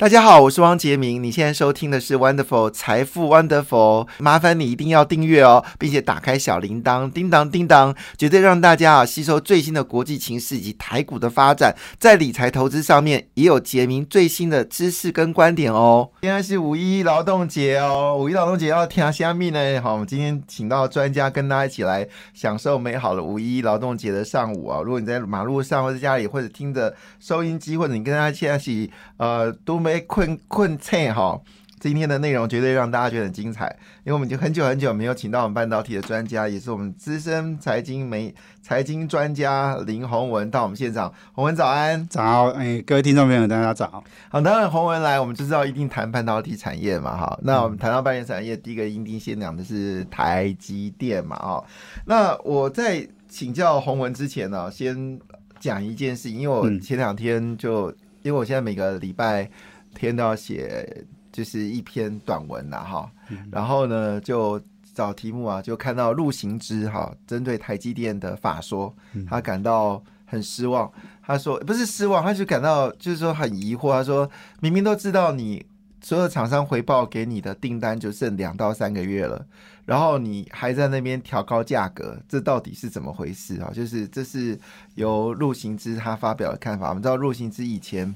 大家好，我是汪杰明。你现在收听的是 Wonderful 财富 Wonderful，麻烦你一定要订阅哦，并且打开小铃铛，叮当叮当，绝对让大家啊吸收最新的国际情势以及台股的发展，在理财投资上面也有杰明最新的知识跟观点哦。现在是五一劳动节哦，五一劳动节要听下面呢？好，我们今天请到专家跟大家一起来享受美好的五一劳动节的上午啊。如果你在马路上或者家里或者听着收音机，或者你跟大家现在一起呃都没没。困困菜哈，今天的内容绝对让大家觉得很精彩，因为我们已经很久很久没有请到我们半导体的专家，也是我们资深财经媒财经专家林宏文到我们现场。宏文早安，早，哎，各位听众朋友，大家早。好，当然宏文来，我们就知道一定谈半导体产业嘛，哈。那我们谈到半导体产业，第一个一定先讲的是台积电嘛，哦。那我在请教宏文之前呢，先讲一件事情，因为我前两天就，因为我现在每个礼拜。天都要写，就是一篇短文了哈。然后呢，就找题目啊，就看到陆行之哈，针对台积电的法说，他感到很失望。他说不是失望，他就感到就是说很疑惑。他说明明都知道你所有厂商回报给你的订单就剩两到三个月了，然后你还在那边调高价格，这到底是怎么回事啊？就是这是由陆行之他发表的看法。我们知道陆行之以前。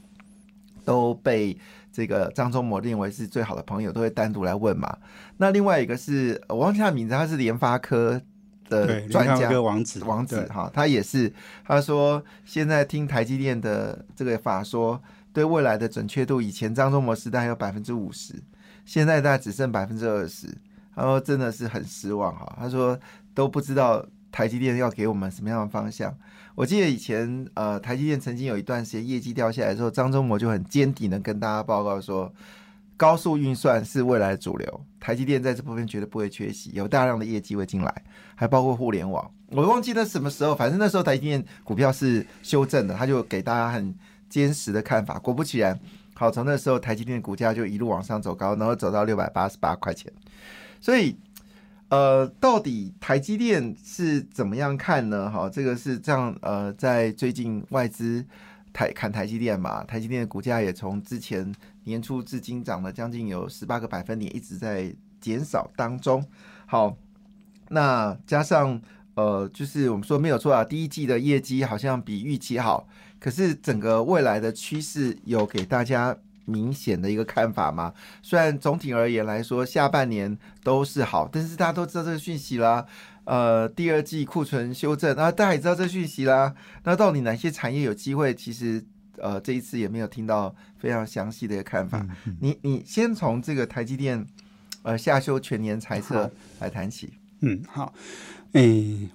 都被这个张忠谋认为是最好的朋友，都会单独来问嘛。那另外一个是我忘记他名字，他是联发科的专家王子，王子哈，他也是他说现在听台积电的这个法说，对未来的准确度，以前张忠谋时代有百分之五十，现在大概只剩百分之二十。他说真的是很失望哈，他说都不知道台积电要给我们什么样的方向。我记得以前，呃，台积电曾经有一段时间业绩掉下来的时候，张忠谋就很坚定的跟大家报告说，高速运算是未来的主流，台积电在这部分绝对不会缺席，有大量的业绩会进来，还包括互联网。我忘记了什么时候，反正那时候台积电股票是修正的，他就给大家很坚实的看法。果不其然，好，从那时候台积电的股价就一路往上走高，然后走到六百八十八块钱，所以。呃，到底台积电是怎么样看呢？哈，这个是这样。呃，在最近外资台看台积电嘛，台积电的股价也从之前年初至今涨了将近有十八个百分点，一直在减少当中。好，那加上呃，就是我们说没有错啊，第一季的业绩好像比预期好，可是整个未来的趋势有给大家。明显的一个看法吗？虽然总体而言来说，下半年都是好，但是大家都知道这个讯息啦。呃，第二季库存修正，那大家也知道这讯息啦。那到底哪些产业有机会？其实，呃，这一次也没有听到非常详细的一个看法。你你先从这个台积电，呃，下修全年财测来谈起。嗯，好。哎，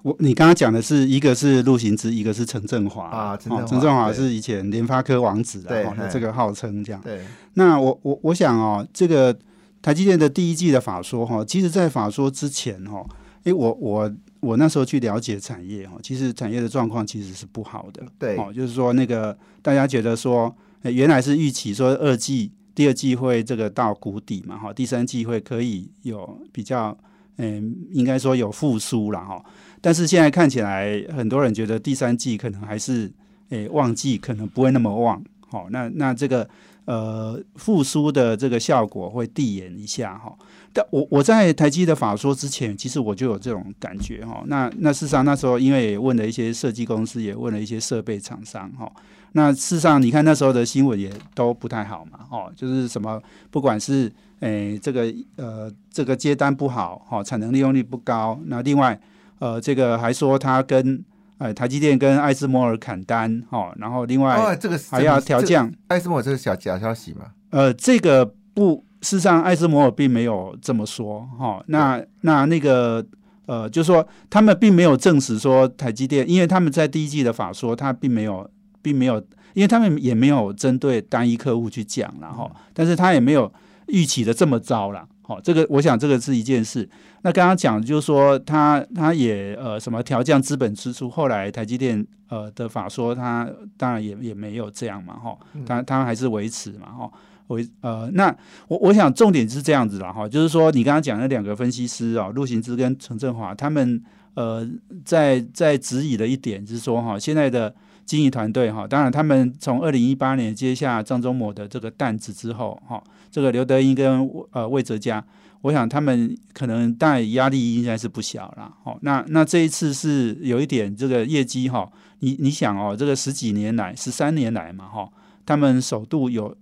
我你刚刚讲的是一个是陆行之，一个是陈振华啊。陈振华是以前联发科王子的这个号称这样。对。那我我我想哦，这个台积电的第一季的法说哈，其实在法说之前哈，哎，我我我那时候去了解产业哈，其实产业的状况其实是不好的。对。哦，就是说那个大家觉得说，原来是预期说二季、第二季会这个到谷底嘛，哈，第三季会可以有比较。嗯，应该说有复苏了哈，但是现在看起来，很多人觉得第三季可能还是诶旺季，可能不会那么旺。好，那那这个呃复苏的这个效果会递延一下哈。但我我在台积的法说之前，其实我就有这种感觉哈。那那事实上那时候因为也问了一些设计公司，也问了一些设备厂商哈。那事实上你看那时候的新闻也都不太好嘛，哦，就是什么不管是。诶，这个呃，这个接单不好，哈，产能利用率不高。那另外，呃，这个还说他跟哎台积电跟艾斯摩尔砍单，哈，然后另外这个还要调降。艾斯摩尔这是小假消息嘛？呃，这个不，事实上艾斯摩尔并没有这么说，哈。那那那个呃，就说他们并没有证实说台积电，因为他们在第一季的法说，他并没有，并没有，因为他们也没有针对单一客户去讲了，哈。但是他也没有。预期的这么糟了，好，这个我想这个是一件事。那刚刚讲就是说，他他也呃什么调降资本支出，后来台积电呃的法说，他当然也也没有这样嘛，哈，他他还是维持嘛，哈，维呃那我我想重点是这样子了，哈，就是说你刚刚讲那两个分析师啊，陆行之跟陈振华，他们呃在在质疑的一点就是说，哈，现在的经营团队哈，当然他们从二零一八年接下张忠谋的这个担子之后哈，这个刘德英跟呃魏哲嘉，我想他们可能当然压力应该是不小了。哦，那那这一次是有一点这个业绩哈，你你想哦，这个十几年来十三年来嘛哈，他们首度有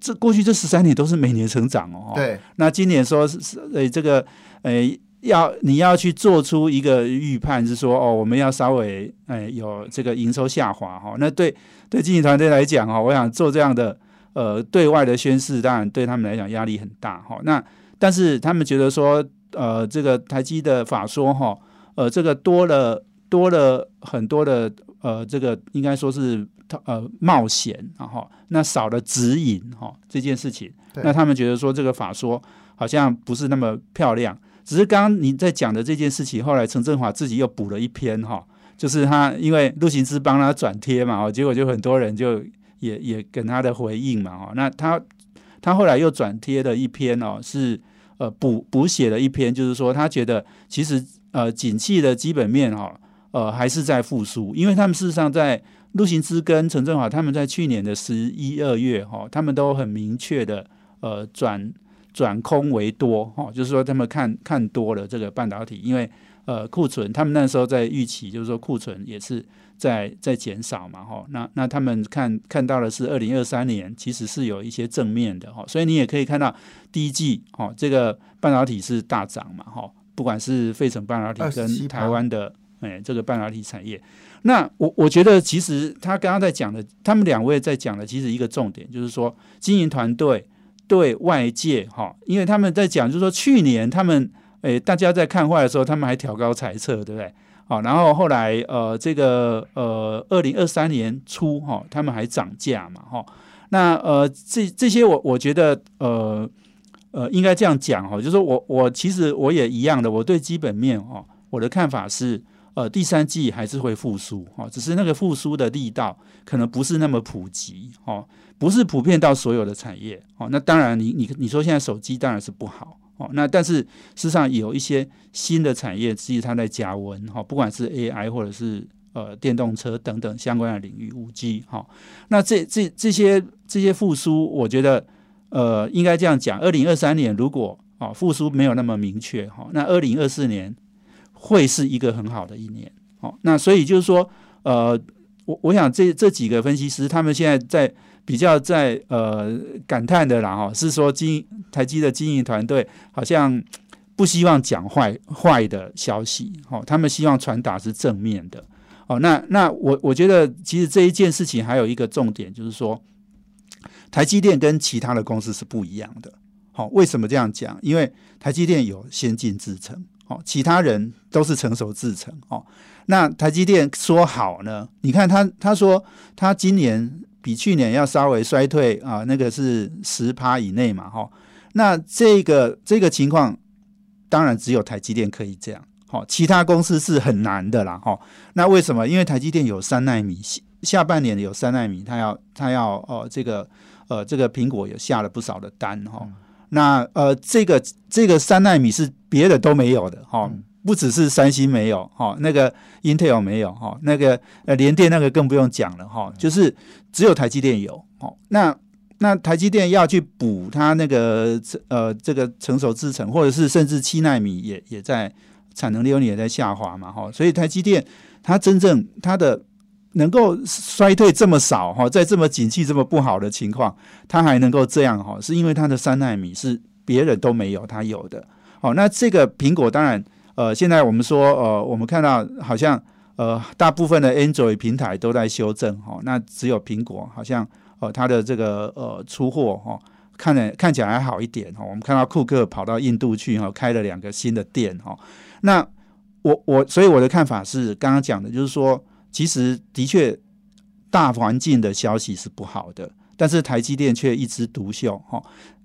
这过去这十三年都是每年成长哦。对，那今年说是呃这个呃。要你要去做出一个预判，是说哦，我们要稍微哎有这个营收下滑哈。那对对经营团队来讲哈，我想做这样的呃对外的宣示，当然对他们来讲压力很大哈。那但是他们觉得说呃这个台积的法说哈，呃这个多了多了很多的呃这个应该说是呃冒险然后那少了指引哈这件事情，那他们觉得说这个法说好像不是那么漂亮。只是刚刚你在讲的这件事情，后来陈振华自己又补了一篇哈，就是他因为陆行之帮他转贴嘛，哦，结果就很多人就也也跟他的回应嘛，哈，那他他后来又转贴了一篇哦，是呃补补写了一篇，就是说他觉得其实呃景气的基本面哈，呃还是在复苏，因为他们事实上在陆行之跟陈振华他们在去年的十一二月哈，他们都很明确的呃转。转空为多，哈，就是说他们看看多了这个半导体，因为呃库存，他们那时候在预期，就是说库存也是在在减少嘛，哈，那那他们看看到的是二零二三年其实是有一些正面的，哈，所以你也可以看到第一季，哈，这个半导体是大涨嘛，哈，不管是费城半导体跟台湾的哎这个半导体产业，那我我觉得其实他刚刚在讲的，他们两位在讲的，其实一个重点就是说经营团队。对外界哈，因为他们在讲，就是说去年他们诶，大家在看坏的时候，他们还调高财测，对不对？好，然后后来呃，这个呃，二零二三年初哈，他们还涨价嘛哈。那呃，这这些我我觉得呃呃，应该这样讲哈，就是说我我其实我也一样的，我对基本面哈，我的看法是呃，第三季还是会复苏哈，只是那个复苏的力道可能不是那么普及哈。不是普遍到所有的产业哦，那当然你你你说现在手机当然是不好哦，那但是事实上有一些新的产业，其实它在加温哈，不管是 AI 或者是呃电动车等等相关的领域，五 G 哈，那这这这些这些复苏，我觉得呃应该这样讲，二零二三年如果啊复苏没有那么明确哈，那二零二四年会是一个很好的一年哦，那所以就是说呃我我想这这几个分析师他们现在在。比较在呃感叹的啦哈，是说经台积的经营团队好像不希望讲坏坏的消息，哦，他们希望传达是正面的，哦，那那我我觉得其实这一件事情还有一个重点就是说，台积电跟其他的公司是不一样的，好，为什么这样讲？因为台积电有先进制程，哦，其他人都是成熟制程，哦，那台积电说好呢？你看他他说他今年。比去年要稍微衰退啊，那个是十趴以内嘛，哈。那这个这个情况，当然只有台积电可以这样，好，其他公司是很难的啦，哈。那为什么？因为台积电有三纳米，下半年有三纳米，它要它要哦，这个呃，这个苹果也下了不少的单，哈。那呃，这个这个三纳米是别的都没有的，哈。不只是三星没有哈，那个 Intel 没有哈，那个呃联电那个更不用讲了哈，就是只有台积电有哦。那那台积电要去补它那个呃这个成熟制程，或者是甚至七纳米也也在产能利用率也在下滑嘛哈，所以台积电它真正它的能够衰退这么少哈，在这么景气这么不好的情况，它还能够这样哈，是因为它的三纳米是别人都没有，它有的。好，那这个苹果当然。呃，现在我们说，呃，我们看到好像，呃，大部分的 Android 平台都在修正，哈，那只有苹果好像，呃，它的这个呃出货，哈，看着看起来还好一点，哈，我们看到库克跑到印度去，哈，开了两个新的店，哈，那我我所以我的看法是，刚刚讲的就是说，其实的确大环境的消息是不好的，但是台积电却一枝独秀，哈，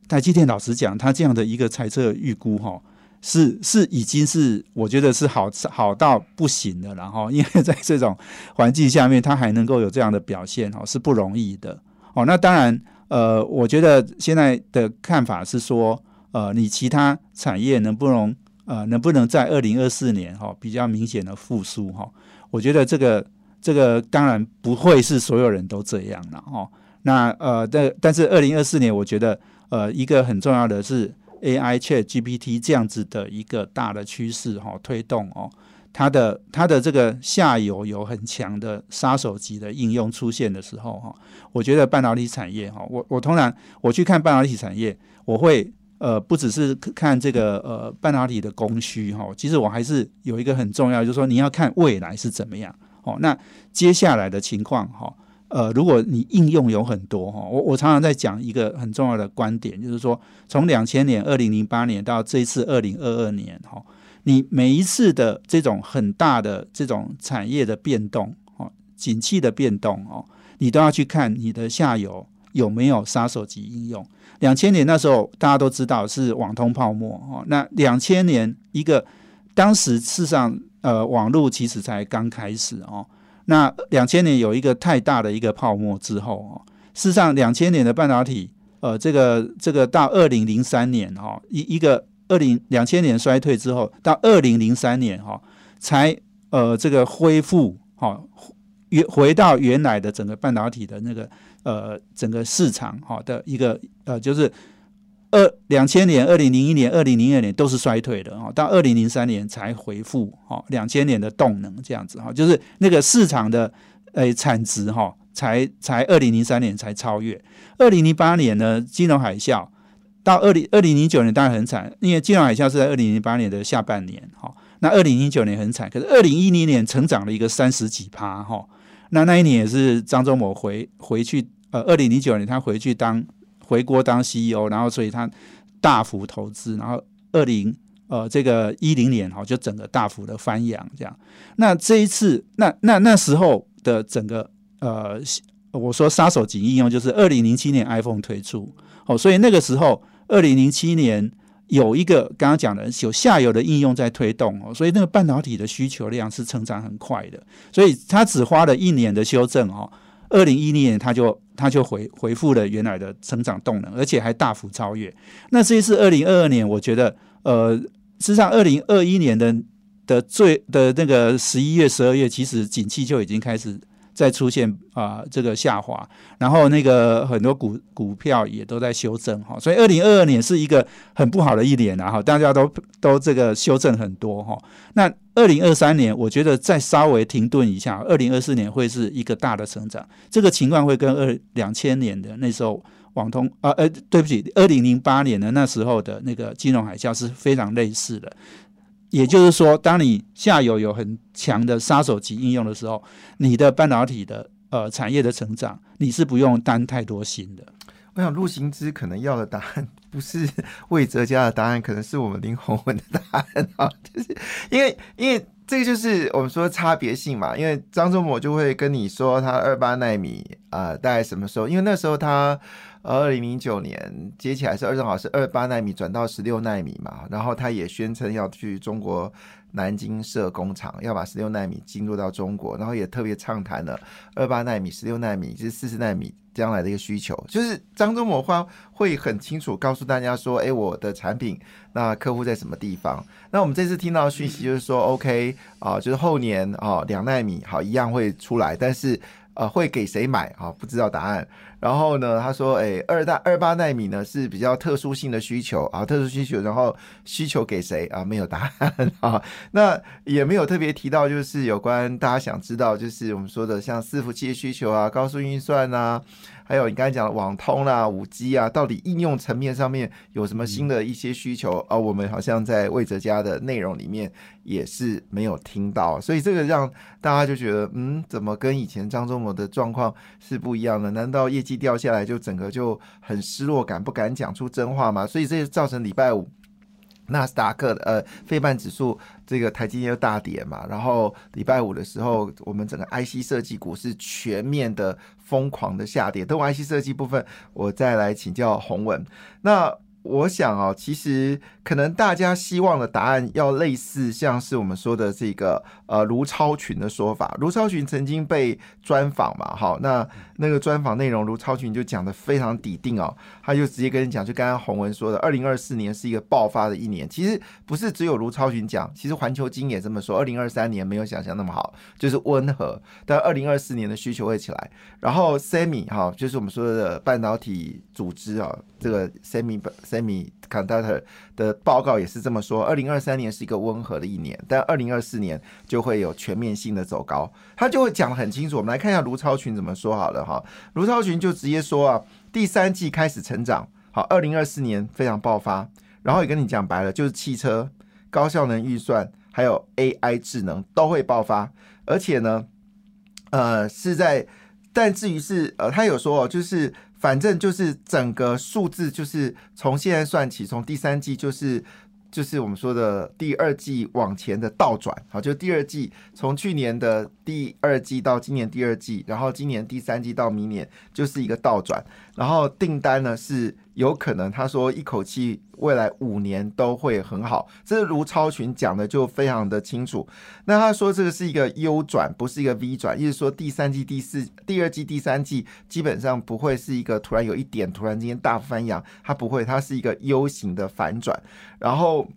台积电老实讲，它这样的一个猜测预估，哈。是是已经是我觉得是好好到不行的，然后因为在这种环境下面，他还能够有这样的表现哦，是不容易的哦。那当然，呃，我觉得现在的看法是说，呃，你其他产业能不能呃能不能在二零二四年哈比较明显的复苏哈？我觉得这个这个当然不会是所有人都这样了哦。那呃，但但是二零二四年，我觉得呃，一个很重要的是 AI Chat GPT 这样子的一个大的趋势哈，推动哦。它的它的这个下游有很强的杀手级的应用出现的时候哈，我觉得半导体产业哈，我我通常我去看半导体产业，我会呃不只是看这个呃半导体的供需哈，其实我还是有一个很重要，就是说你要看未来是怎么样哦。那接下来的情况哈，呃，如果你应用有很多哈，我我常常在讲一个很重要的观点，就是说从两千年、二零零八年到这一次二零二二年哈。你每一次的这种很大的这种产业的变动哦，景气的变动哦，你都要去看你的下游有没有杀手级应用。两千年那时候大家都知道是网通泡沫哦，那两千年一个当时事实上呃网络其实才刚开始哦，那两千年有一个太大的一个泡沫之后哦，事实上两千年的半导体呃这个这个到二零零三年哈一一个。二零两千年衰退之后，到二零零三年哈，才呃这个恢复哈，原回到原来的整个半导体的那个呃整个市场哈的一个呃就是二两千年、二零零一年、二零零二年都是衰退的哈，到二零零三年才恢复哈，两千年的动能这样子哈，就是那个市场的呃产值哈，才才二零零三年才超越，二零零八年呢金融海啸。到二零二零零九年当然很惨，因为金融海啸是在二零零八年的下半年哈。那二零零九年很惨，可是二零一零年成长了一个三十几趴哈。那那一年也是张忠谋回回去呃，二零零九年他回去当回国当 CEO，然后所以他大幅投资，然后二零呃这个一零年哈就整个大幅的翻扬这样。那这一次那那那时候的整个呃我说杀手级应用就是二零零七年 iPhone 推出哦，所以那个时候。二零零七年有一个刚刚讲的有下游的应用在推动哦，所以那个半导体的需求量是成长很快的，所以它只花了一年的修正哦，二零一零年它就它就回回复了原来的成长动能，而且还大幅超越。那这一次二零二二年，我觉得呃，实际上二零二一年的的最的那个十一月、十二月，其实景气就已经开始。再出现啊，这个下滑，然后那个很多股股票也都在修正哈，所以二零二二年是一个很不好的一年啊哈，大家都都这个修正很多哈。那二零二三年，我觉得再稍微停顿一下，二零二四年会是一个大的成长，这个情况会跟二两千年的那时候网通啊，呃，对不起，二零零八年的那时候的那个金融海啸是非常类似的。也就是说，当你下游有很强的杀手级应用的时候，你的半导体的呃产业的成长，你是不用担太多心的。我想陆行之可能要的答案不是魏哲家的答案，可能是我们林宏文的答案啊，就是因为因为这个就是我们说差别性嘛。因为张忠谋就会跟你说他二八纳米啊，大概什么时候？因为那时候他。二零零九年接起来是二正好是二八纳米转到十六纳米嘛，然后他也宣称要去中国南京设工厂，要把十六纳米进入到中国，然后也特别畅谈了二八纳米、十六纳米就是四十纳米将来的一个需求。就是张忠谋话会很清楚告诉大家说，哎，我的产品那客户在什么地方？那我们这次听到的讯息就是说，OK 啊，就是后年啊两纳米好一样会出来，但是呃会给谁买啊？不知道答案。然后呢，他说：“哎，二大二八纳米呢是比较特殊性的需求啊，特殊需求，然后需求给谁啊？没有答案啊。那也没有特别提到，就是有关大家想知道，就是我们说的像伺服器的需求啊，高速运算啊。”还有你刚才讲的网通啦、五 G 啊，到底应用层面上面有什么新的一些需求啊？我们好像在魏哲家的内容里面也是没有听到，所以这个让大家就觉得，嗯，怎么跟以前张忠谋的状况是不一样的？难道业绩掉下来就整个就很失落感，不敢讲出真话吗？所以这造成礼拜五。纳斯达克的呃，费半指数这个台积电又大跌嘛，然后礼拜五的时候，我们整个 IC 设计股是全面的疯狂的下跌。等我 IC 设计部分，我再来请教洪文。那我想啊，其实可能大家希望的答案要类似，像是我们说的这个呃卢超群的说法。卢超群曾经被专访嘛，好，那那个专访内容，卢超群就讲的非常笃定哦，他就直接跟你讲，就刚刚洪文说的，二零二四年是一个爆发的一年。其实不是只有卢超群讲，其实环球金也这么说，二零二三年没有想象那么好，就是温和，但二零二四年的需求会起来。然后 semi 哈，就是我们说的半导体组织啊，这个 semi semi-conductor 的报告也是这么说，二零二三年是一个温和的一年，但二零二四年就会有全面性的走高，他就会讲得很清楚。我们来看一下卢超群怎么说好了哈，卢超群就直接说啊，第三季开始成长，好，二零二四年非常爆发，然后也跟你讲白了，就是汽车、高效能预算还有 AI 智能都会爆发，而且呢，呃，是在，但至于是呃，他有说哦，就是。反正就是整个数字，就是从现在算起，从第三季就是就是我们说的第二季往前的倒转，好，就第二季从去年的第二季到今年第二季，然后今年第三季到明年就是一个倒转，然后订单呢是。有可能他说一口气未来五年都会很好，这是卢超群讲的就非常的清楚。那他说这个是一个 U 转，不是一个 V 转，意思说第三季、第四、第二季、第三季基本上不会是一个突然有一点突然之间大翻扬，它不会，它是一个 U 型的反转，然后。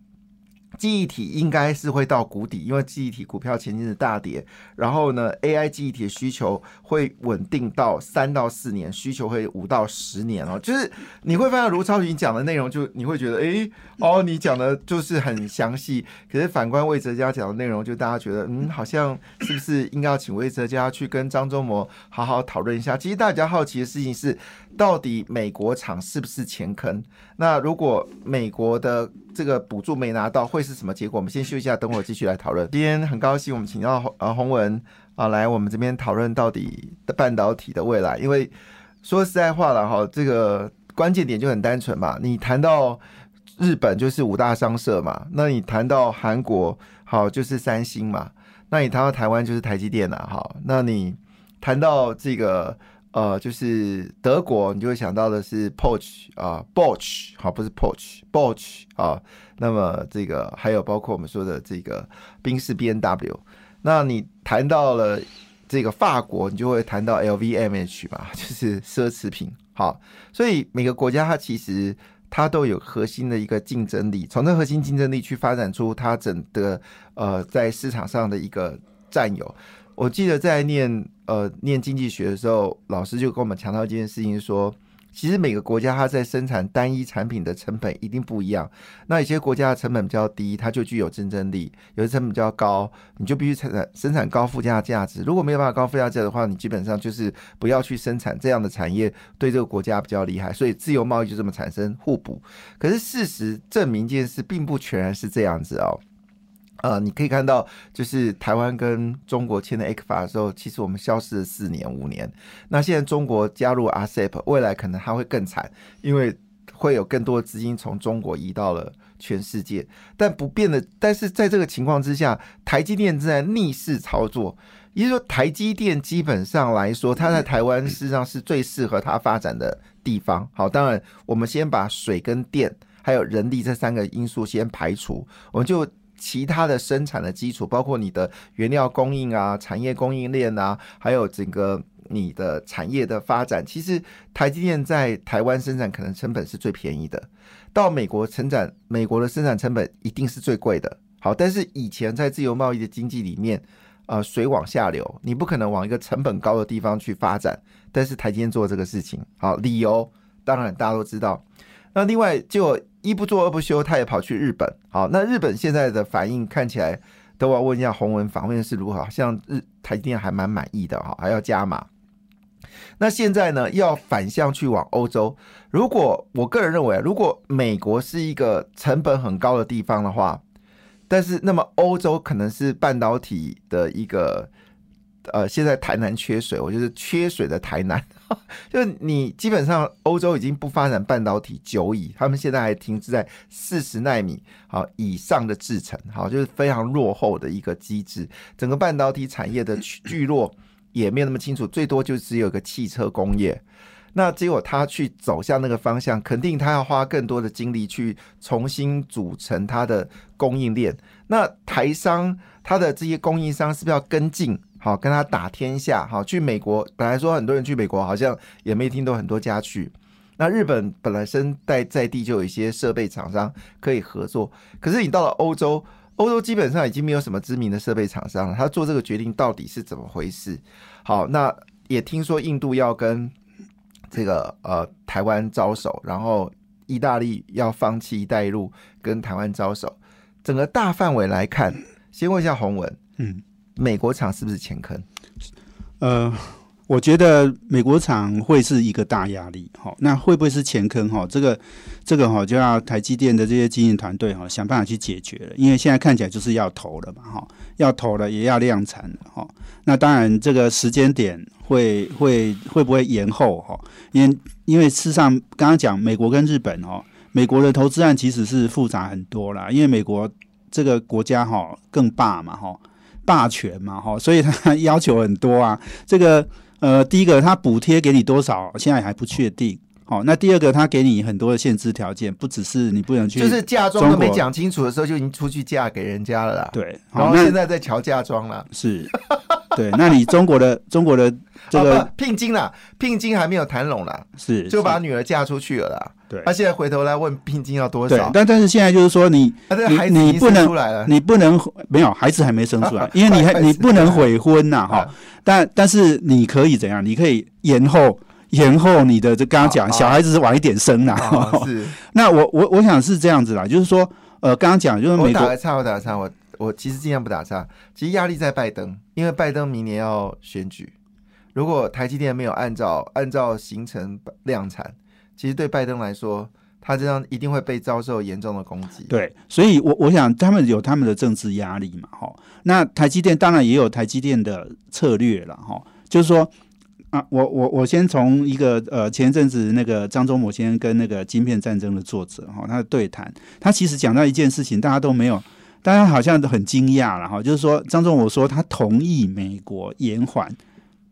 记忆体应该是会到谷底，因为记忆体股票前阵子大跌。然后呢，AI 记忆体的需求会稳定到三到四年，需求会五到十年哦。就是你会发现卢超群讲的内容，就你会觉得，哎，哦，你讲的就是很详细。可是反观魏哲家讲的内容，就大家觉得，嗯，好像是不是应该要请魏哲家去跟张忠谋好好讨论一下？其实大家好奇的事情是，到底美国厂是不是前坑？那如果美国的这个补助没拿到，会是什么结果？我们先休息一下，等会继续来讨论。今天很高兴，我们请到啊洪文啊来我们这边讨论到底的半导体的未来。因为说实在话了哈，这个关键点就很单纯嘛。你谈到日本就是五大商社嘛，那你谈到韩国好就是三星嘛，那你谈到台湾就是台积电呐，好，那你谈到这个。呃，就是德国，你就会想到的是 Porsche 啊，Bosch 好，不是 Porsche，Bosch 啊。那么这个还有包括我们说的这个宾士 B N W。那你谈到了这个法国，你就会谈到 L V M H 嘛，就是奢侈品。好，所以每个国家它其实它都有核心的一个竞争力，从这核心竞争力去发展出它整个呃在市场上的一个占有。我记得在念呃念经济学的时候，老师就跟我们强调一件事情，说其实每个国家它在生产单一产品的成本一定不一样。那有些国家的成本比较低，它就具有竞争力；有些成本比较高，你就必须生产生产高附加价值。如果没有办法高附加价值的话，你基本上就是不要去生产这样的产业，对这个国家比较厉害。所以自由贸易就这么产生互补。可是事实证明，这件事并不全然是这样子哦。呃，你可以看到，就是台湾跟中国签的 A 克法的时候，其实我们消失了四年五年。那现在中国加入 RCEP，未来可能它会更惨，因为会有更多资金从中国移到了全世界。但不变的，但是在这个情况之下，台积电正在逆势操作，也就是说，台积电基本上来说，它在台湾事实上是最适合它发展的地方。好，当然我们先把水跟电还有人力这三个因素先排除，我们就。其他的生产的基础，包括你的原料供应啊、产业供应链啊，还有整个你的产业的发展。其实台积电在台湾生产可能成本是最便宜的，到美国生产，美国的生产成本一定是最贵的。好，但是以前在自由贸易的经济里面，呃，水往下流，你不可能往一个成本高的地方去发展。但是台积电做这个事情，好，理由当然大家都知道。那另外就。一不做二不休，他也跑去日本。好，那日本现在的反应看起来，都要问一下洪文访问是如何？好像日台积电还蛮满意的哈，还要加码。那现在呢，要反向去往欧洲。如果我个人认为，如果美国是一个成本很高的地方的话，但是那么欧洲可能是半导体的一个。呃，现在台南缺水，我就是缺水的台南。就你基本上欧洲已经不发展半导体久矣，他们现在还停滞在四十纳米好以上的制程，好就是非常落后的一个机制。整个半导体产业的聚落也没有那么清楚，最多就只有个汽车工业。那结果他去走向那个方向，肯定他要花更多的精力去重新组成他的供应链。那台商他的这些供应商是不是要跟进？好，跟他打天下。好，去美国本来说很多人去美国，好像也没听到很多家去。那日本本来身在在地就有一些设备厂商可以合作，可是你到了欧洲，欧洲基本上已经没有什么知名的设备厂商了。他做这个决定到底是怎么回事？好，那也听说印度要跟这个呃台湾招手，然后意大利要放弃“一带一路”跟台湾招手。整个大范围来看，先问一下洪文，嗯，美国厂是不是前坑？呃，我觉得美国厂会是一个大压力，好，那会不会是前坑？哈，这个这个哈就要台积电的这些经营团队哈想办法去解决了，因为现在看起来就是要投了嘛，哈，要投了也要量产了，哈，那当然这个时间点会会会不会延后？哈，因为因为事实上刚刚讲美国跟日本哦。美国的投资案其实是复杂很多啦，因为美国这个国家哈更霸嘛哈，霸权嘛哈，所以他要求很多啊。这个呃，第一个他补贴给你多少，现在还不确定。好，那第二个他给你很多的限制条件，不只是你不能去，就是嫁妆都没讲清楚的时候就已经出去嫁给人家了啦。对，然后现在在瞧嫁妆了。是，对，那你中国的中国的这个聘金啦，聘金还没有谈拢啦，是就把女儿嫁出去了啦。对，他现在回头来问聘金要多少？但但是现在就是说，你你你不能，你不能没有孩子还没生出来，因为你还你不能悔婚呐哈。但但是你可以怎样？你可以延后延后你的这刚刚讲小孩子是晚一点生呐。是。那我我我想是这样子啦，就是说呃，刚刚讲就是美国。打个岔，我打个岔，我我其实尽量不打岔。其实压力在拜登，因为拜登明年要选举，如果台积电没有按照按照行程量产。其实对拜登来说，他这样一定会被遭受严重的攻击。对，所以，我我想他们有他们的政治压力嘛，哈。那台积电当然也有台积电的策略了，哈。就是说，啊，我我我先从一个呃，前一阵子那个张忠谋先生跟那个晶片战争的作者哈，他的对谈，他其实讲到一件事情，大家都没有，大家好像都很惊讶了，哈。就是说，张忠谋说他同意美国延缓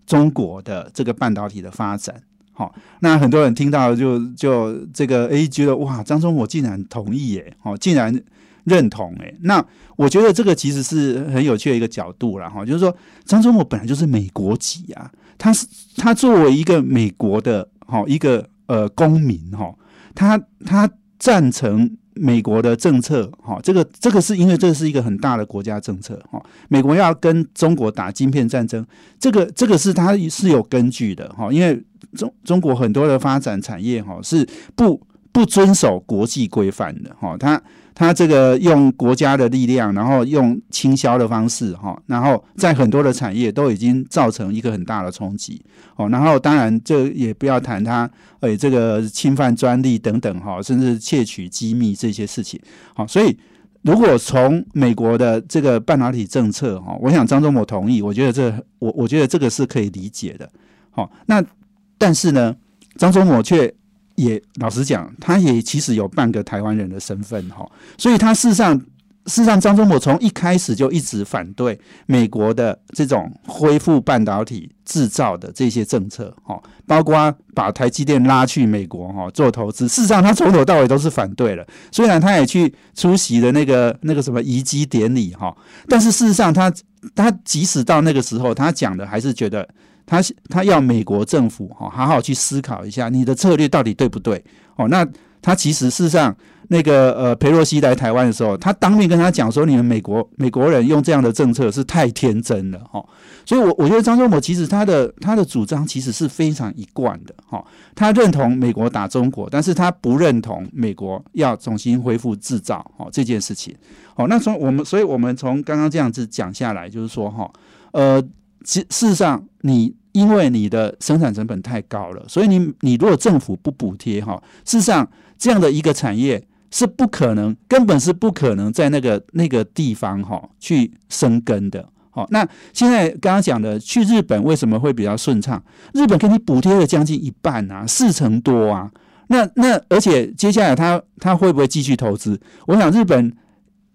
中国的这个半导体的发展。好，那很多人听到就就这个诶，觉得哇，张忠谋竟然同意耶，哦，竟然认同诶。那我觉得这个其实是很有趣的一个角度了哈，就是说张忠谋本来就是美国籍啊，他是他作为一个美国的哈一个呃公民哈，他他赞成。美国的政策，哈，这个这个是因为这是一个很大的国家政策，哈，美国要跟中国打晶片战争，这个这个是它是有根据的，哈，因为中中国很多的发展产业，哈，是不不遵守国际规范的，哈，他。他这个用国家的力量，然后用倾销的方式，哈，然后在很多的产业都已经造成一个很大的冲击，哦，然后当然这也不要谈他，诶，这个侵犯专利等等，哈，甚至窃取机密这些事情，好，所以如果从美国的这个半导体政策，哈，我想张忠谋同意，我觉得这我我觉得这个是可以理解的，好，那但是呢，张忠谋却。也老实讲，他也其实有半个台湾人的身份哈，所以他事实上，事实上张忠谋从一开始就一直反对美国的这种恢复半导体制造的这些政策哈，包括把台积电拉去美国哈做投资，事实上他从头到尾都是反对了。虽然他也去出席了那个那个什么移机典礼哈，但是事实上他他即使到那个时候，他讲的还是觉得。他他要美国政府哈好好去思考一下你的策略到底对不对哦？那他其实事实上那个呃佩洛西来台湾的时候，他当面跟他讲说，你们美国美国人用这样的政策是太天真了哈。所以，我我觉得张忠谋其实他的他的主张其实是非常一贯的哈。他认同美国打中国，但是他不认同美国要重新恢复制造哦这件事情。好，那从我们，所以我们从刚刚这样子讲下来，就是说哈，呃，其事实上你。因为你的生产成本太高了，所以你你如果政府不补贴哈，事实上这样的一个产业是不可能，根本是不可能在那个那个地方哈去生根的。好，那现在刚刚讲的去日本为什么会比较顺畅？日本给你补贴了将近一半啊，四成多啊。那那而且接下来他他会不会继续投资？我想日本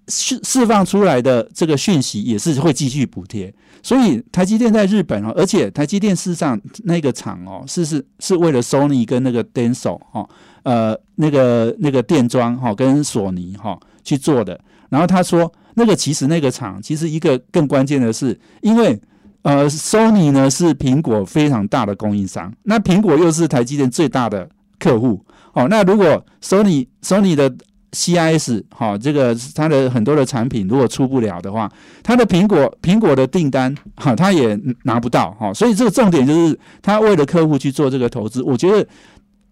释释放出来的这个讯息也是会继续补贴。所以台积电在日本哦，而且台积电事实上那个厂哦，是是是为了 Sony 跟那个 Denso 哈，呃，那个那个电装哈跟索尼哈去做的。然后他说，那个其实那个厂其实一个更关键的是，因为呃，Sony 呢是苹果非常大的供应商，那苹果又是台积电最大的客户。哦，那如果 Sony Sony 的 CIS 哈，这个它的很多的产品如果出不了的话，它的苹果苹果的订单哈，它也拿不到哈。所以这个重点就是他为了客户去做这个投资，我觉得。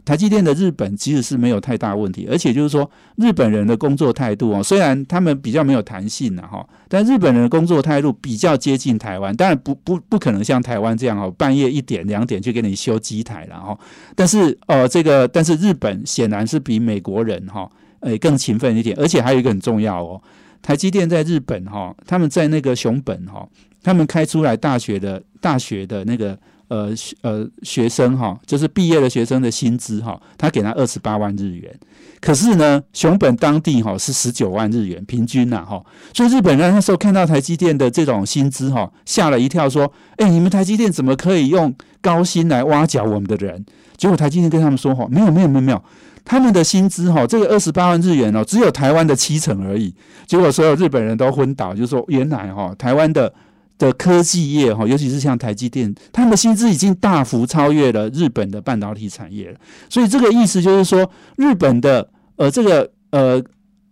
台积电的日本其实是没有太大问题，而且就是说日本人的工作态度哦，虽然他们比较没有弹性了哈，但日本人的工作态度比较接近台湾，当然不不不可能像台湾这样哦，半夜一点两点去给你修机台了哈。但是呃，这个但是日本显然是比美国人哈诶更勤奋一点，而且还有一个很重要哦，台积电在日本哈，他们在那个熊本哈，他们开出来大学的大学的那个。呃呃，学生哈，就是毕业的学生的薪资哈，他给他二十八万日元，可是呢，熊本当地哈是十九万日元平均呐哈，所以日本人那时候看到台积电的这种薪资哈，吓了一跳，说：“哎，你们台积电怎么可以用高薪来挖角我们的人？”结果台积电跟他们说：“哈，没有没有没有没有，他们的薪资哈，这个二十八万日元哦，只有台湾的七成而已。”结果所有日本人都昏倒，就说：“原来哈，台湾的。”的科技业哈，尤其是像台积电，他们的薪资已经大幅超越了日本的半导体产业了。所以这个意思就是说，日本的呃这个呃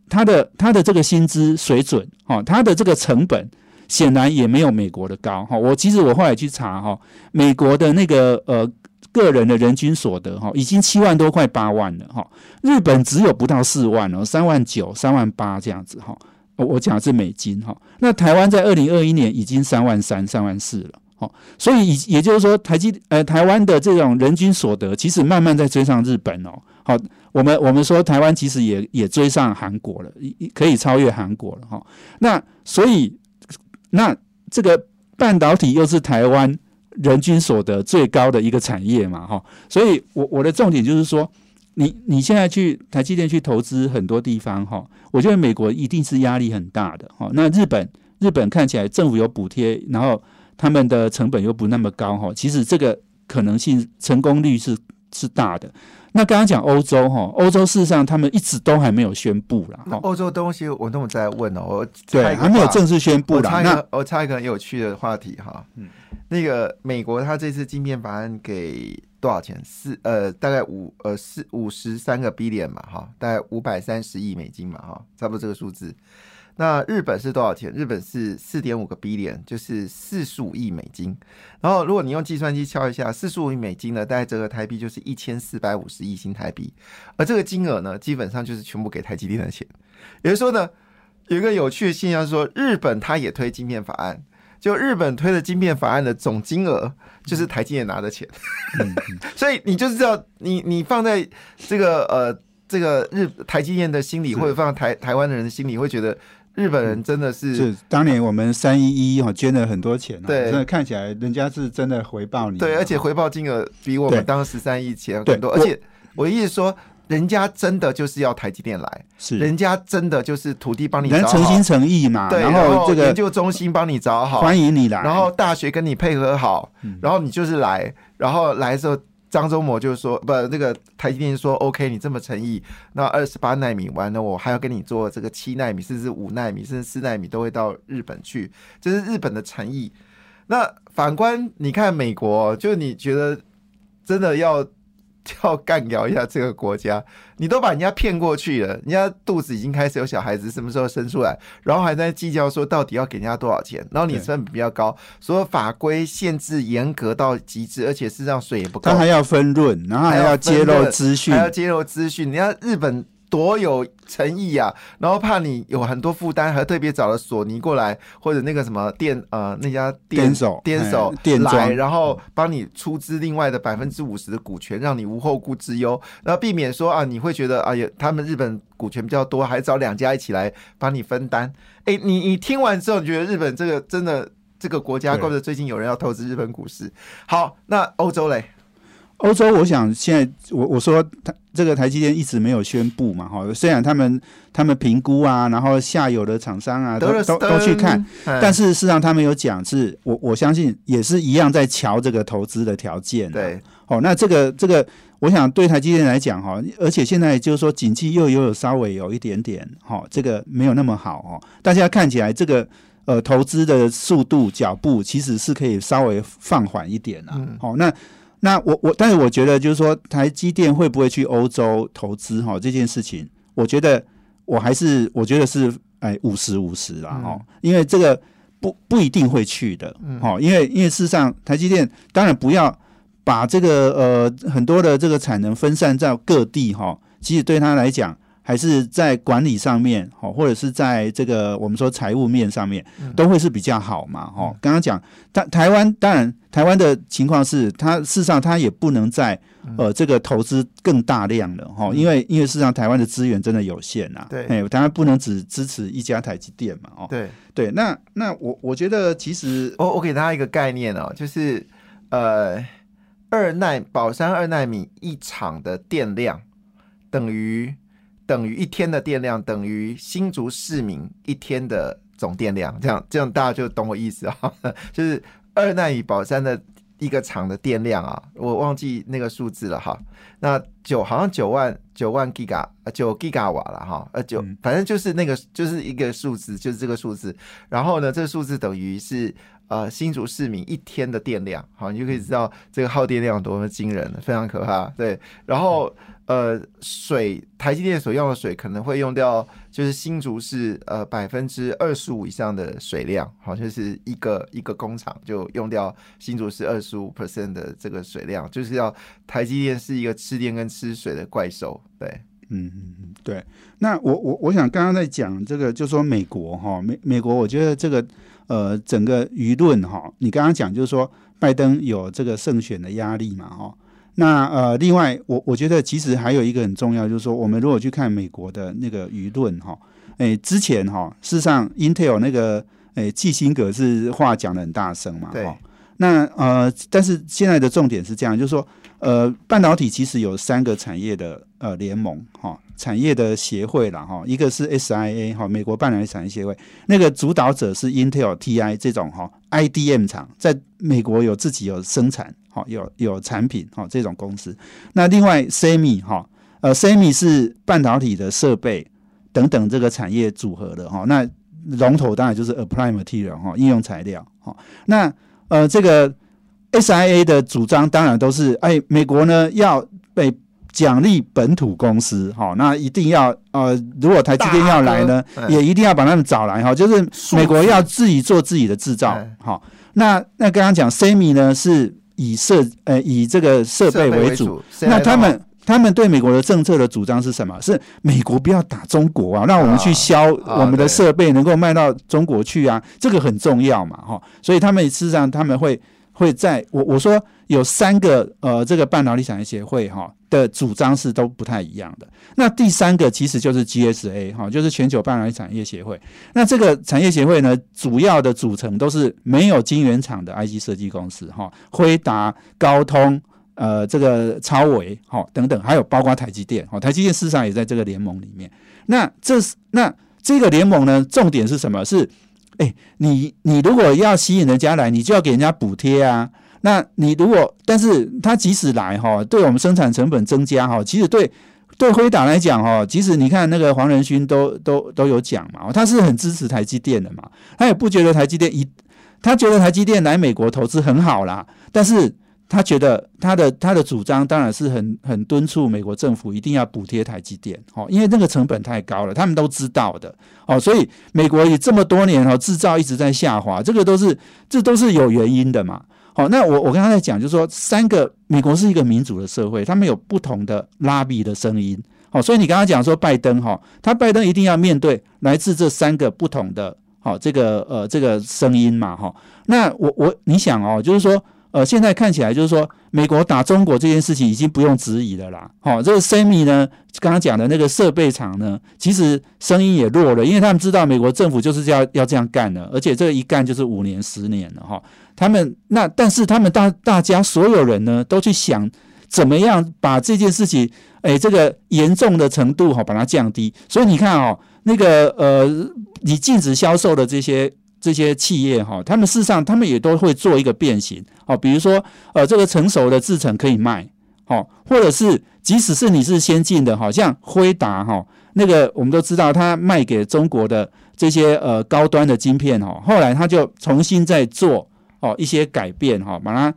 它的它的这个薪资水准哈，它的这个成本显然也没有美国的高哈。我其实我后来去查哈，美国的那个呃个人的人均所得哈，已经七万多块八万了哈，日本只有不到四万哦，三万九三万八这样子哈。我讲的是美金哈，那台湾在二零二一年已经三万三、三万四了，好，所以也也就是说，台积呃台湾的这种人均所得，其实慢慢在追上日本哦。好，我们我们说台湾其实也也追上韩国了，可以超越韩国了哈。那所以那这个半导体又是台湾人均所得最高的一个产业嘛哈，所以我我的重点就是说。你你现在去台积电去投资很多地方哈，我觉得美国一定是压力很大的哈。那日本日本看起来政府有补贴，然后他们的成本又不那么高哈，其实这个可能性成功率是是大的。那刚刚讲欧洲哈，欧洲事实上他们一直都还没有宣布啦哈。欧洲东西我那么在问哦，我对还没有正式宣布。我插一个我插一个很有趣的话题哈，嗯，那个美国他这次晶片法案给。多少钱？四呃，大概五呃四五十三个 billion 嘛，哈，大概五百三十亿美金嘛，哈，差不多这个数字。那日本是多少钱？日本是四点五个 billion，就是四十五亿美金。然后如果你用计算机敲一下，四十五亿美金呢，大概折合台币就是一千四百五十亿新台币。而这个金额呢，基本上就是全部给台积电的钱。也就是说呢，有一个有趣的现象，说日本它也推晶片法案。就日本推的晶片法案的总金额，就是台积电拿的钱，所以你就是知道，你你放在这个呃这个日台积电的心里，或者放在台台湾的人的心里，会觉得日本人真的是是当年我们三一一哈捐了很多钱，对，真的看起来人家是真的回报你，对，而且回报金额比我们当时三亿钱更多，而且我意思说。人家真的就是要台积电来，是。人家真的就是土地帮你人诚心诚意嘛，对，然后这个研究中心帮你找好，欢迎你来，然后大学跟你配合好，然后你就是来，然后来的时候，张忠谋就说不，那个台积电说 OK，你这么诚意，那二十八纳米完了，我还要跟你做这个七纳米，甚至五纳米，甚至四纳米都会到日本去，这是日本的诚意。那反观你看美国，就你觉得真的要？要干掉一下这个国家，你都把人家骗过去了，人家肚子已经开始有小孩子，什么时候生出来？然后还在计较说到底要给人家多少钱？然后你成本比较高，所以法规限制严格到极致，而且事实上水也不够，他还要分润，然后还要揭露资讯，还要揭露资讯。你看日本。多有诚意呀！然后怕你有很多负担，还特别找了索尼过来，或者那个什么店呃那家店手店手电来，然后帮你出资另外的百分之五十的股权，让你无后顾之忧，然后避免说啊你会觉得啊也他们日本股权比较多，还找两家一起来帮你分担。哎，你你听完之后，你觉得日本这个真的这个国家，怪不得最近有人要投资日本股市。好，那欧洲嘞？欧洲，我想现在我我说他这个台积电一直没有宣布嘛，哈，虽然他们他们评估啊，然后下游的厂商啊都都都去看，但是事实上他们有讲是，我我相信也是一样在瞧这个投资的条件。对，哦，那这个这个，我想对台积电来讲哈，而且现在就是说景气又又有稍微有一点点哈，这个没有那么好哦，大家看起来这个呃投资的速度脚步其实是可以稍微放缓一点啊。好，那。那我我，但是我觉得就是说，台积电会不会去欧洲投资哈？这件事情，我觉得我还是我觉得是哎五十五十啦哈，因为这个不不一定会去的哈，因为因为事实上，台积电当然不要把这个呃很多的这个产能分散在各地哈，其实对他来讲。还是在管理上面，哦，或者是在这个我们说财务面上面，都会是比较好嘛，哈。刚刚讲，台台湾当然台湾的情况是，它事实上它也不能在呃这个投资更大量的哈，因为因为事实上台湾的资源真的有限呐，对，哎，当然不能只支持一家台积电嘛，哦，对。对，那那我我觉得其实，我我给大家一个概念哦，就是呃二奈宝山二奈米一厂的电量等于。等于一天的电量等于新竹市民一天的总电量，这样这样大家就懂我意思啊。就是二奈与宝山的一个厂的电量啊，我忘记那个数字了哈。那九好像九万九万 Giga 啊，九 Giga 瓦了哈。呃，九反正就是那个就是一个数字，就是这个数字。然后呢，这个数字等于是呃新竹市民一天的电量，好，你就可以知道这个耗电量多么惊人，非常可怕。对，然后。呃，水台积电所用的水可能会用掉，就是新竹市呃百分之二十五以上的水量，好像是一个一个工厂就用掉新竹市二十五 percent 的这个水量，就是要台积电是一个吃电跟吃水的怪兽。对，嗯嗯嗯，对。那我我我想刚刚在讲这个，就说美国哈美美国，我觉得这个呃整个舆论哈，你刚刚讲就是说拜登有这个胜选的压力嘛哈。那呃，另外，我我觉得其实还有一个很重要，就是说，我们如果去看美国的那个舆论哈，诶，之前哈，事实上，Intel 那个诶，基辛格是话讲的很大声嘛，对。那呃，但是现在的重点是这样，就是说，呃，半导体其实有三个产业的呃联盟哈，产业的协会了哈，一个是 SIA 哈，美国半导体产业协会，那个主导者是 Intel、TI 这种哈 IDM 厂，在美国有自己有生产。好，有有产品，好这种公司。那另外，Semi 哈，呃，Semi 是半导体的设备等等这个产业组合的哈。那龙头当然就是 Apply Material 哈，应用材料哈。那呃，这个 SIA 的主张当然都是，哎，美国呢要被奖励本土公司哈，那一定要呃，如果台积电要来呢，也一定要把他们找来哈，就是美国要自己做自己的制造哈。那那刚刚讲 Semi 呢是。以设呃以这个设备为主，那他们他们对美国的政策的主张是什么？是美国不要打中国啊，让我们去销我们的设备能够卖到中国去啊，这个很重要嘛，哈。所以他们事实上他们会会在我我说有三个呃这个半导体产业协会哈。的主张是都不太一样的。那第三个其实就是 GSA 哈，就是全球半导体产业协会。那这个产业协会呢，主要的组成都是没有晶圆厂的 IC 设计公司哈，辉达、高通、呃这个超维哈等等，还有包括台积电哈，台积电事实上也在这个联盟里面。那这是那这个联盟呢，重点是什么？是哎，你你如果要吸引人家来，你就要给人家补贴啊。那你如果，但是他即使来哈，对我们生产成本增加哈，其实对对辉达来讲哈，即使你看那个黄仁勋都都都有讲嘛，他是很支持台积电的嘛，他也不觉得台积电一，他觉得台积电来美国投资很好啦，但是他觉得他的他的主张当然是很很敦促美国政府一定要补贴台积电，哦，因为那个成本太高了，他们都知道的，哦，所以美国也这么多年哈制造一直在下滑，这个都是这都是有原因的嘛。好，那我我刚才在讲，就是说，三个美国是一个民主的社会，他们有不同的拉比的声音。好，所以你刚刚讲说拜登哈，他拜登一定要面对来自这三个不同的好这个呃这个声音嘛哈。那我我你想哦，就是说呃现在看起来就是说美国打中国这件事情已经不用质疑了啦。好，这个 Semi 呢刚刚讲的那个设备厂呢，其实声音也弱了，因为他们知道美国政府就是要要这样干的，而且这一干就是五年十年了哈。他们那，但是他们大大家所有人呢，都去想怎么样把这件事情，哎，这个严重的程度哈，把它降低。所以你看哦，那个呃，你禁止销售的这些这些企业哈，他们事实上他们也都会做一个变形哦，比如说呃，这个成熟的制程可以卖，好，或者是即使是你是先进的，好像辉达哈，那个我们都知道，他卖给中国的这些呃高端的晶片哈，后来他就重新再做哦一些改变哈，把它。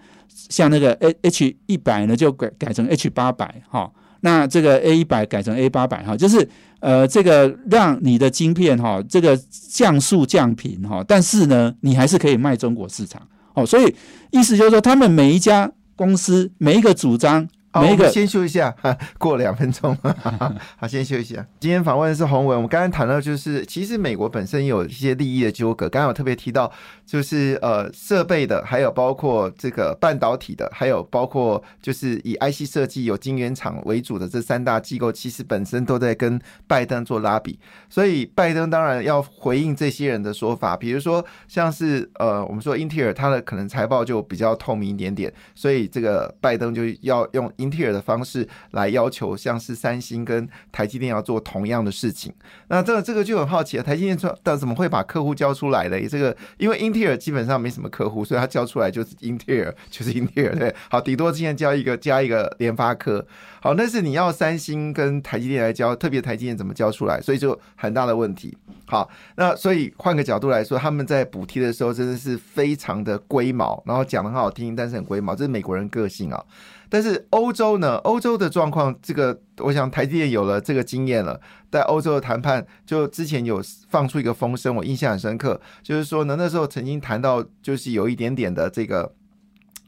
像那个 A H 一百呢，就改改成 H 八百哈，那这个 A 一百改成 A 八百哈，就是呃，这个让你的晶片哈，这个降速降频哈，但是呢，你还是可以卖中国市场哦，所以意思就是说，他们每一家公司每一个主张。好，我们先休一下，过两分钟。好，先休一下。今天访问的是洪文。我们刚刚谈到，就是其实美国本身有一些利益的纠葛。刚刚有特别提到，就是呃设备的，还有包括这个半导体的，还有包括就是以 IC 设计有晶圆厂为主的这三大机构，其实本身都在跟拜登做拉比。所以拜登当然要回应这些人的说法，比如说像是呃我们说英特尔，它的可能财报就比较透明一点点，所以这个拜登就要用。英特尔的方式来要求，像是三星跟台积电要做同样的事情。那这个这个就很好奇了，台积电说，但怎么会把客户交出来的？这个因为英特尔基本上没什么客户，所以他交出来就是英特尔，就是英特尔。对，好，顶多今天交一个加一个联发科。好，但是你要三星跟台积电来交，特别台积电怎么交出来？所以就很大的问题。好，那所以换个角度来说，他们在补贴的时候真的是非常的龟毛，然后讲的很好听，但是很龟毛，这是美国人个性啊。但是欧洲呢？欧洲的状况，这个我想台积电有了这个经验了，在欧洲的谈判，就之前有放出一个风声，我印象很深刻，就是说呢，那时候曾经谈到，就是有一点点的这个，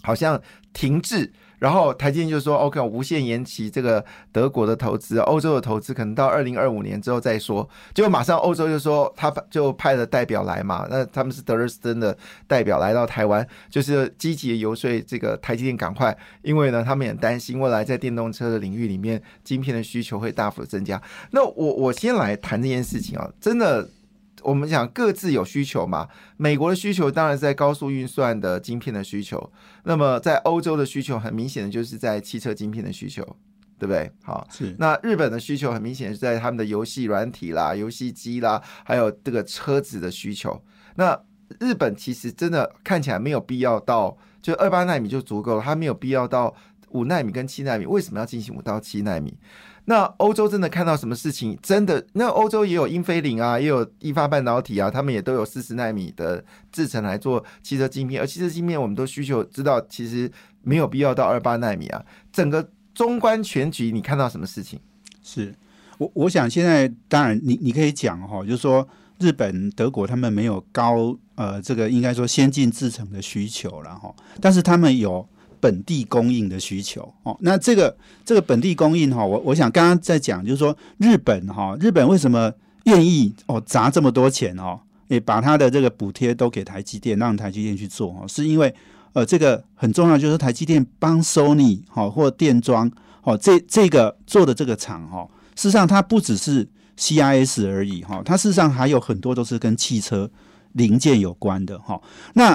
好像停滞。然后台积电就说：“OK，无限延期这个德国的投资、欧洲的投资，可能到二零二五年之后再说。”结果马上欧洲就说他就派了代表来嘛，那他们是德尔斯登的代表来到台湾，就是积极游说这个台积电赶快，因为呢他们也担心未来在电动车的领域里面晶片的需求会大幅增加。那我我先来谈这件事情啊，真的。我们讲各自有需求嘛，美国的需求当然是在高速运算的晶片的需求，那么在欧洲的需求很明显的就是在汽车晶片的需求，对不对？好，是。那日本的需求很明显是在他们的游戏软体啦、游戏机啦，还有这个车子的需求。那日本其实真的看起来没有必要到就二八纳米就足够了，它没有必要到五纳米跟七纳米，为什么要进行五到七纳米？那欧洲真的看到什么事情？真的，那欧洲也有英飞凌啊，也有易发半导体啊，他们也都有四十纳米的制程来做汽车晶片，而汽车晶片我们都需求知道，其实没有必要到二八纳米啊。整个中观全局，你看到什么事情？是我我想现在当然你你可以讲哈，就是说日本、德国他们没有高呃这个应该说先进制程的需求了哈，但是他们有。本地供应的需求哦，那这个这个本地供应哈，我我想刚刚在讲，就是说日本哈，日本为什么愿意哦砸这么多钱哦，也把它的这个补贴都给台积电，让台积电去做哦，是因为呃这个很重要，就是台积电帮 Sony 哈或电装哦这这个做的这个厂哈，事实上它不只是 CIS 而已哈，它事实上还有很多都是跟汽车零件有关的哈。那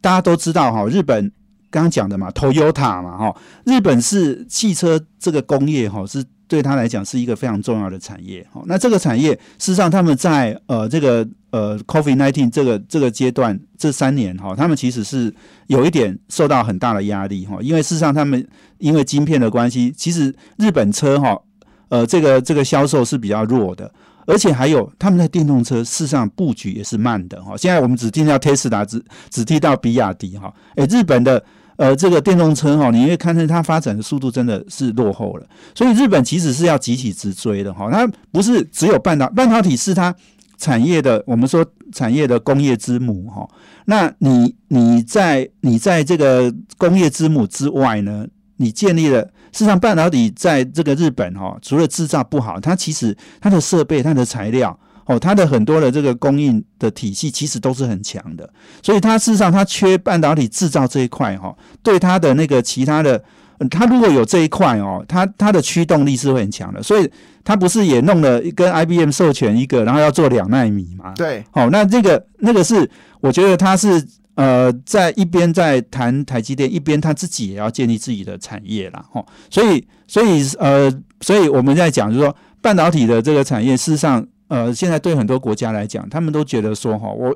大家都知道哈，日本。刚刚讲的嘛，Toyota 嘛，哈，日本是汽车这个工业哈，是对他来讲是一个非常重要的产业。哈，那这个产业事实上他们在呃这个呃 Covid nineteen 这个这个阶段这三年哈，他们其实是有一点受到很大的压力哈，因为事实上他们因为晶片的关系，其实日本车哈呃这个这个销售是比较弱的。而且还有他们在电动车事实上布局也是慢的哈。现在我们只听到 Tesla，只只听到比亚迪哈。诶，日本的呃这个电动车哈，你会看见它发展的速度真的是落后了。所以日本其实是要急起直追的哈。它不是只有半导半导体是它产业的，我们说产业的工业之母哈。那你你在你在这个工业之母之外呢，你建立了。事实上，半导体在这个日本哈，除了制造不好，它其实它的设备、它的材料哦，它的很多的这个供应的体系其实都是很强的。所以它事实上它缺半导体制造这一块哈，对它的那个其他的，它如果有这一块哦，它它的驱动力是会很强的。所以它不是也弄了跟 IBM 授权一个，然后要做两纳米嘛？对，好，那这个那个是我觉得它是呃，在一边在谈台积电，一边他自己也要建立自己的产业啦。哈。所以，所以呃，所以我们在讲，就是说半导体的这个产业，事实上，呃，现在对很多国家来讲，他们都觉得说，哈，我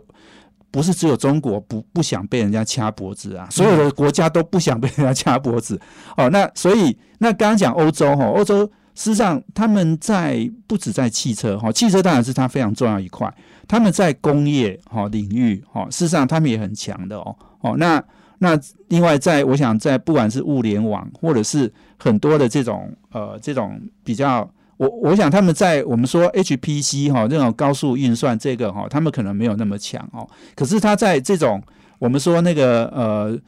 不是只有中国不不想被人家掐脖子啊，所有的国家都不想被人家掐脖子。哦，那所以那刚刚讲欧洲哈，欧洲事实上他们在不止在汽车哈，汽车当然是它非常重要一块。他们在工业哈领域哈，事实上他们也很强的哦哦。那那另外，在我想在不管是物联网或者是很多的这种呃这种比较，我我想他们在我们说 HPC 哈这种高速运算这个哈，他们可能没有那么强哦。可是他在这种我们说那个呃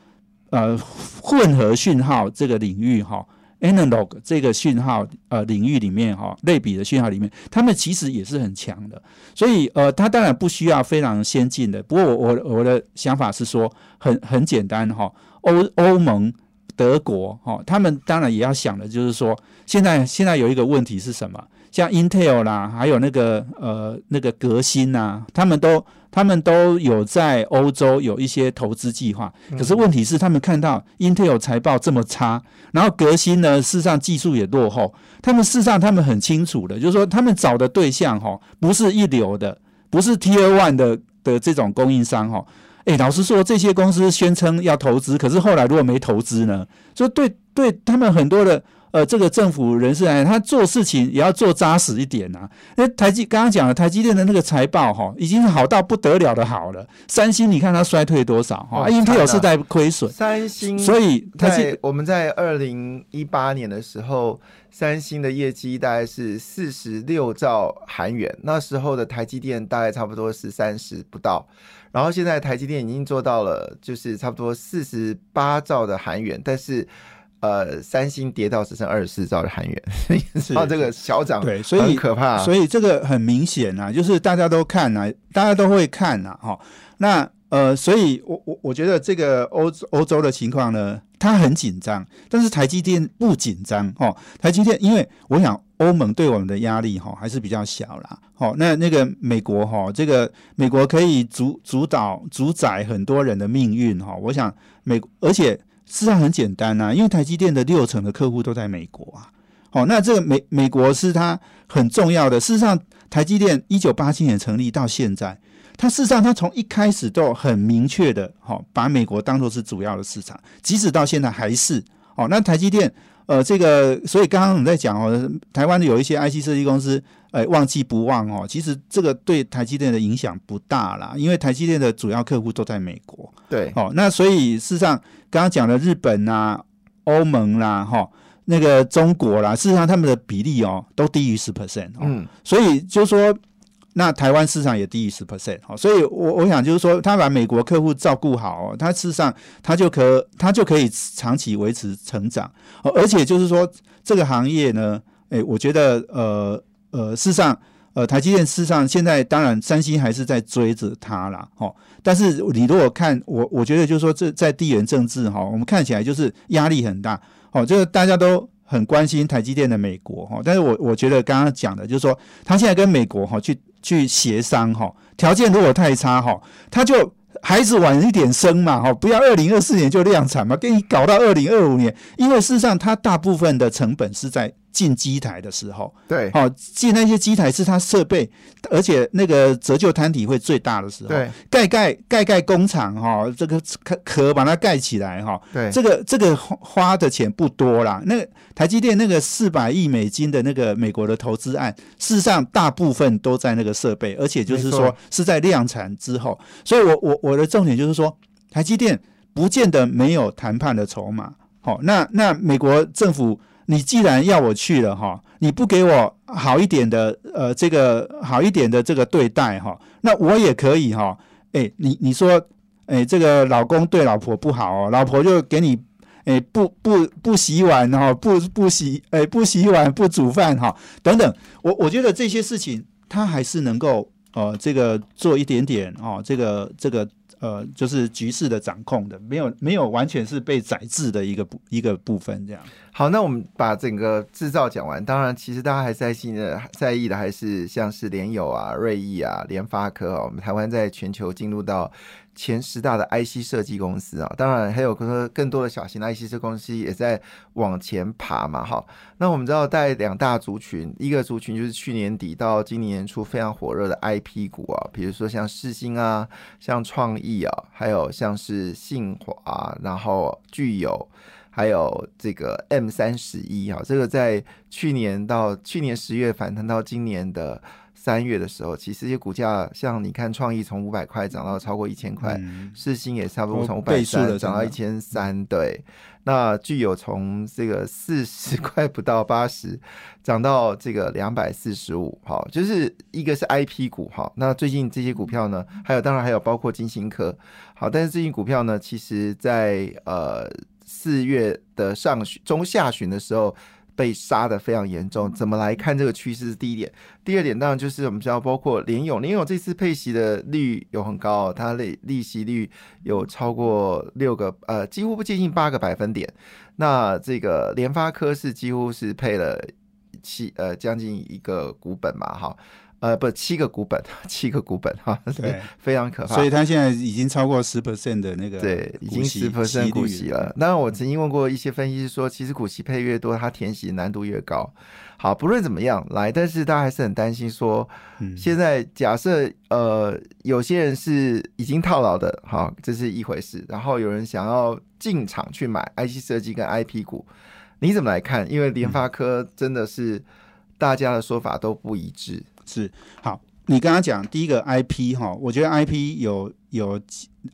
呃混合讯号这个领域哈。analog 这个讯号呃领域里面哈，类比的讯号里面，他们其实也是很强的。所以呃，他当然不需要非常先进的。不过我我我的想法是说，很很简单哈。欧欧盟、德国哦，他们当然也要想的，就是说，现在现在有一个问题是什么？像 Intel 啦，还有那个呃那个革新呐，他们都。他们都有在欧洲有一些投资计划，可是问题是，他们看到 Intel 财报这么差，然后革新呢，事实上技术也落后。他们事实上他们很清楚的，就是说他们找的对象哈，不是一流的，不是 Tier One 的的这种供应商哈。诶，老实说，这些公司宣称要投资，可是后来如果没投资呢？所以对对他们很多的。呃，这个政府人士来，他做事情也要做扎实一点呐。那台积刚刚讲了，台积电的那个财报哈，已经好到不得了的好了。三星你看它衰退多少哈？Intel 是在亏损。三星，所以在我们在二零一八年的时候，三星的业绩大概是四十六兆韩元，那时候的台积电大概差不多是三十不到。然后现在台积电已经做到了，就是差不多四十八兆的韩元，但是。呃，三星跌到只剩二十四兆的韩元，知道这个小涨对，所以很可怕。所以这个很明显啊，就是大家都看啊，大家都会看啊，哈。那呃，所以我我我觉得这个欧欧洲的情况呢，它很紧张，但是台积电不紧张哦。台积电，因为我想欧盟对我们的压力哈还是比较小啦。哦，那那个美国哈，这个美国可以主主导主宰很多人的命运哈。我想美，而且。事实上很简单呐，因为台积电的六成的客户都在美国啊。好，那这个美美国是它很重要的。事实上，台积电一九八七年成立到现在，它事实上它从一开始都很明确的，好把美国当做是主要的市场，即使到现在还是。哦，那台积电。呃，这个，所以刚刚我们在讲哦，台湾的有一些 IC 设计公司，哎，忘记不忘哦，其实这个对台积电的影响不大啦，因为台积电的主要客户都在美国。对，哦，那所以事实上，刚刚讲的日本啦、欧盟啦、哈，那个中国啦，事实上他们的比例哦，都低于十 percent。嗯，所以就说。那台湾市场也低于十 percent，好，所以我我想就是说，他把美国客户照顾好，他事实上他就可他就可以长期维持成长，而且就是说这个行业呢，诶，我觉得呃呃，事实上呃，台积电事实上现在当然三星还是在追着它啦，哦，但是你如果看我我觉得就是说这在地缘政治哈，我们看起来就是压力很大，哦，就是大家都很关心台积电的美国哈，但是我我觉得刚刚讲的就是说，他现在跟美国哈去。去协商哈，条件如果太差哈，他就孩子晚一点生嘛哈，不要二零二四年就量产嘛，给你搞到二零二五年，因为事实上它大部分的成本是在。进机台的时候，对，好进那些机台是它设备，而且那个折旧摊体会最大的时候，对，盖盖盖盖工厂哈，这个壳壳把它盖起来哈，对，这个这个花的钱不多啦。那台积电那个四百亿美金的那个美国的投资案，事实上大部分都在那个设备，而且就是说是在量产之后，所以我我我的重点就是说，台积电不见得没有谈判的筹码。好，那那美国政府。你既然要我去了哈，你不给我好一点的呃这个好一点的这个对待哈，那我也可以哈。哎，你你说哎这个老公对老婆不好哦，老婆就给你哎不不不洗碗哈，不不洗哎不洗碗不煮饭哈等等。我我觉得这些事情他还是能够呃这个做一点点哦，这个这个。呃，就是局势的掌控的，没有没有完全是被宰制的一个部一个部分这样。好，那我们把整个制造讲完。当然，其实大家还在心的在意的还是像是联友啊、瑞意啊、联发科啊，我们台湾在全球进入到前十大的 IC 设计公司啊，当然还有更多更多的小型的 IC 设计公司也在往前爬嘛，哈。那我们知道带两大族群，一个族群就是去年底到今年初非常火热的 IP 股啊，比如说像世星啊，像创意啊，还有像是信华，然后具有。还有这个 M 三十一啊，这个在去年到去年十月反弹到今年的三月的时候，其实这些股价像你看，创意从五百块涨到超过一千块，世新也差不多从五百三涨到一千三，对。那具有从这个四十块不到八十涨到这个两百四十五，好，就是一个是 I P 股哈。那最近这些股票呢，还有当然还有包括金星科，好，但是最近股票呢，其实在呃。四月的上旬、中下旬的时候被杀的非常严重，怎么来看这个趋势是第一点。第二点当然就是我们知道，包括联勇，联勇这次配息的率有很高，它利利息率有超过六个，呃，几乎不接近八个百分点。那这个联发科是几乎是配了七，呃，将近一个股本嘛，哈。呃，不，七个股本，七个股本哈，对，非常可怕。所以它现在已经超过十 percent 的那个，对，已经十 percent 股息了。那我曾经问过一些分析师说，其实股息配越多，它填息难度越高。好，不论怎么样来，但是大家还是很担心说，现在假设呃，有些人是已经套牢的，好，这是一回事。然后有人想要进场去买 IC 设计跟 IP 股，你怎么来看？因为联发科真的是大家的说法都不一致。是好，你刚刚讲第一个 IP 哈，我觉得 IP 有有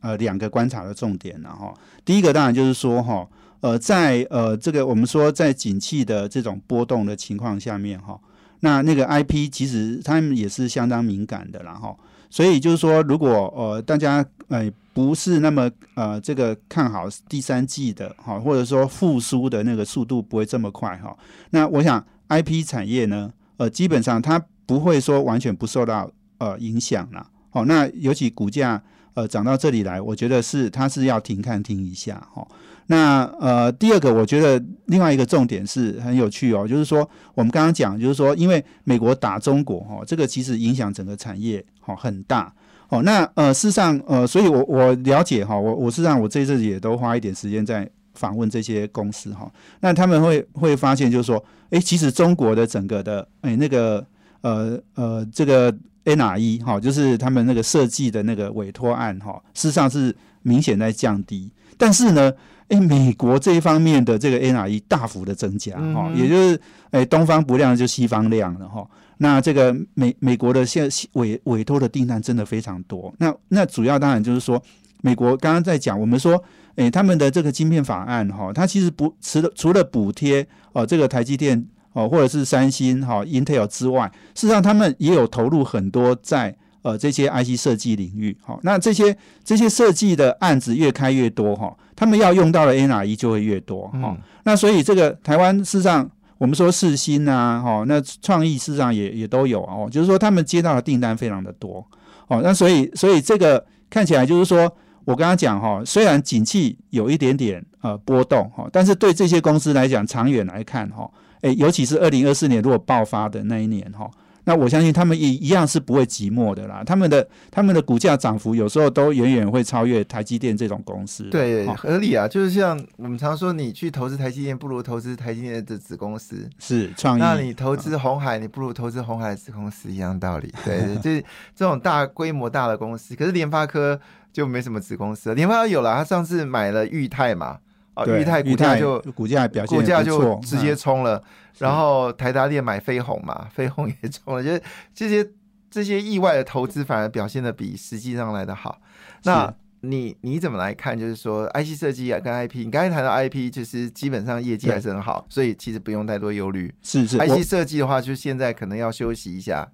呃两个观察的重点然后第一个当然就是说哈，呃，在呃这个我们说在景气的这种波动的情况下面哈，那那个 IP 其实他们也是相当敏感的然后，所以就是说如果呃大家呃不是那么呃这个看好第三季的哈，或者说复苏的那个速度不会这么快哈，那我想 IP 产业呢，呃基本上它。不会说完全不受到呃影响了，哦，那尤其股价呃涨到这里来，我觉得是它是要停看停一下，哈。那呃第二个，我觉得另外一个重点是很有趣哦，就是说我们刚刚讲，就是说因为美国打中国，哈，这个其实影响整个产业，哈，很大，哦，那呃事实上呃，所以我我了解哈，我我事实上我这次也都花一点时间在访问这些公司哈，那他们会会发现就是说，哎，其实中国的整个的哎那个。呃呃，这个 NRE 哈，就是他们那个设计的那个委托案哈，事实上是明显在降低。但是呢，哎，美国这一方面的这个 NRE 大幅的增加哈，也就是哎，东方不亮就西方亮了哈。那这个美美国的现委委托的订单真的非常多。那那主要当然就是说，美国刚刚在讲，我们说，哎，他们的这个晶片法案哈，它其实不除了除了补贴哦，这个台积电。哦，或者是三星、哈 Intel 之外，事实上他们也有投入很多在呃这些 IC 设计领域。好，那这些这些设计的案子越开越多哈，他们要用到的 NRE 就会越多哈。那所以这个台湾事实上，我们说四星啊，哈，那创意事实上也也都有哦，就是说他们接到的订单非常的多。哦，那所以所以这个看起来就是说我刚刚讲哈，虽然景气有一点点呃波动哈，但是对这些公司来讲，长远来看哈。诶，尤其是二零二四年如果爆发的那一年哈，那我相信他们也一样是不会寂寞的啦。他们的他们的股价涨幅有时候都远远会超越台积电这种公司。对，合理啊，就是像我们常说，你去投资台积电，不如投资台积电的子公司是创意。那你投资红海，你不如投资红海的子公司一样道理。对，就是这种大规模大的公司，可是联发科就没什么子公司。联发科有了，他上次买了裕泰嘛。啊，裕泰股价就股价表现股价就直接冲了，然后台达电买飞鸿嘛，飞鸿也冲了，就是这些这些意外的投资反而表现的比实际上来的好。那你你怎么来看？就是说，IC 设计啊，跟 IP，你刚才谈到 IP，就是基本上业绩还是很好，所以其实不用太多忧虑。是是，IC 设计的话，就现在可能要休息一下。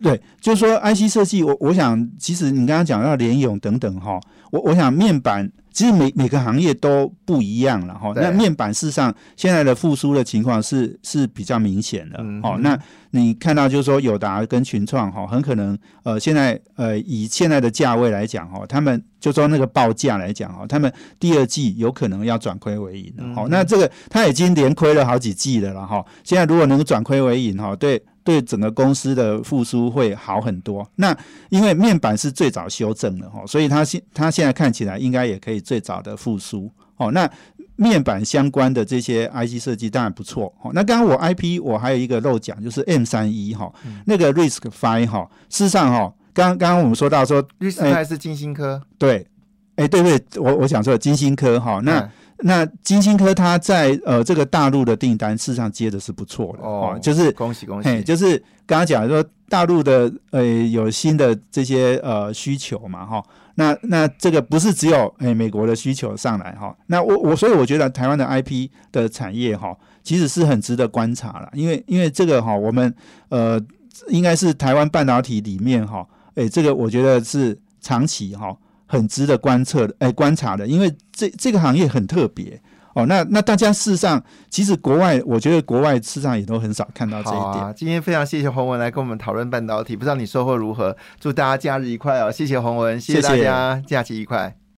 对，就是说 IC 设计，我我想，其实你刚刚讲到联咏等等哈，我我想面板。其实每每个行业都不一样了哈。那面板事实上现在的复苏的情况是是比较明显的哦。那你看到就是说友达跟群创哈，很可能呃现在呃以现在的价位来讲哈，他们就说那个报价来讲哈，他们第二季有可能要转亏为盈了。好，那这个他已经连亏了好几季了了哈，现在如果能转亏为盈哈，对对整个公司的复苏会好很多。那因为面板是最早修正的哈，所以它现它现在看起来应该也可以最早的复苏。哦，那。面板相关的这些 IC 设计当然不错，哦。那刚刚我 IP 我还有一个漏讲，就是 M 三一哈，那个 Risk Five 哈，事实上哈，刚刚刚我们说到说 Risk Five 是金星科，对，哎，对对，我我想说金星科哈，那那金星科它在呃这个大陆的订单事实上接的是不错的哦，就是恭喜恭喜，就是刚刚讲说大陆的呃有新的这些呃需求嘛哈。那那这个不是只有诶美国的需求上来哈，那我我所以我觉得台湾的 IP 的产业哈，其实是很值得观察了，因为因为这个哈，我们呃应该是台湾半导体里面哈，诶这个我觉得是长期哈很值得观测的诶观察的，因为这这个行业很特别。哦，那那大家事实上，其实国外，我觉得国外事实上也都很少看到这一点。今天非常谢谢洪文来跟我们讨论半导体，不知道你收获如何？祝大家假日愉快哦！谢谢洪文，谢谢大家，假期愉快。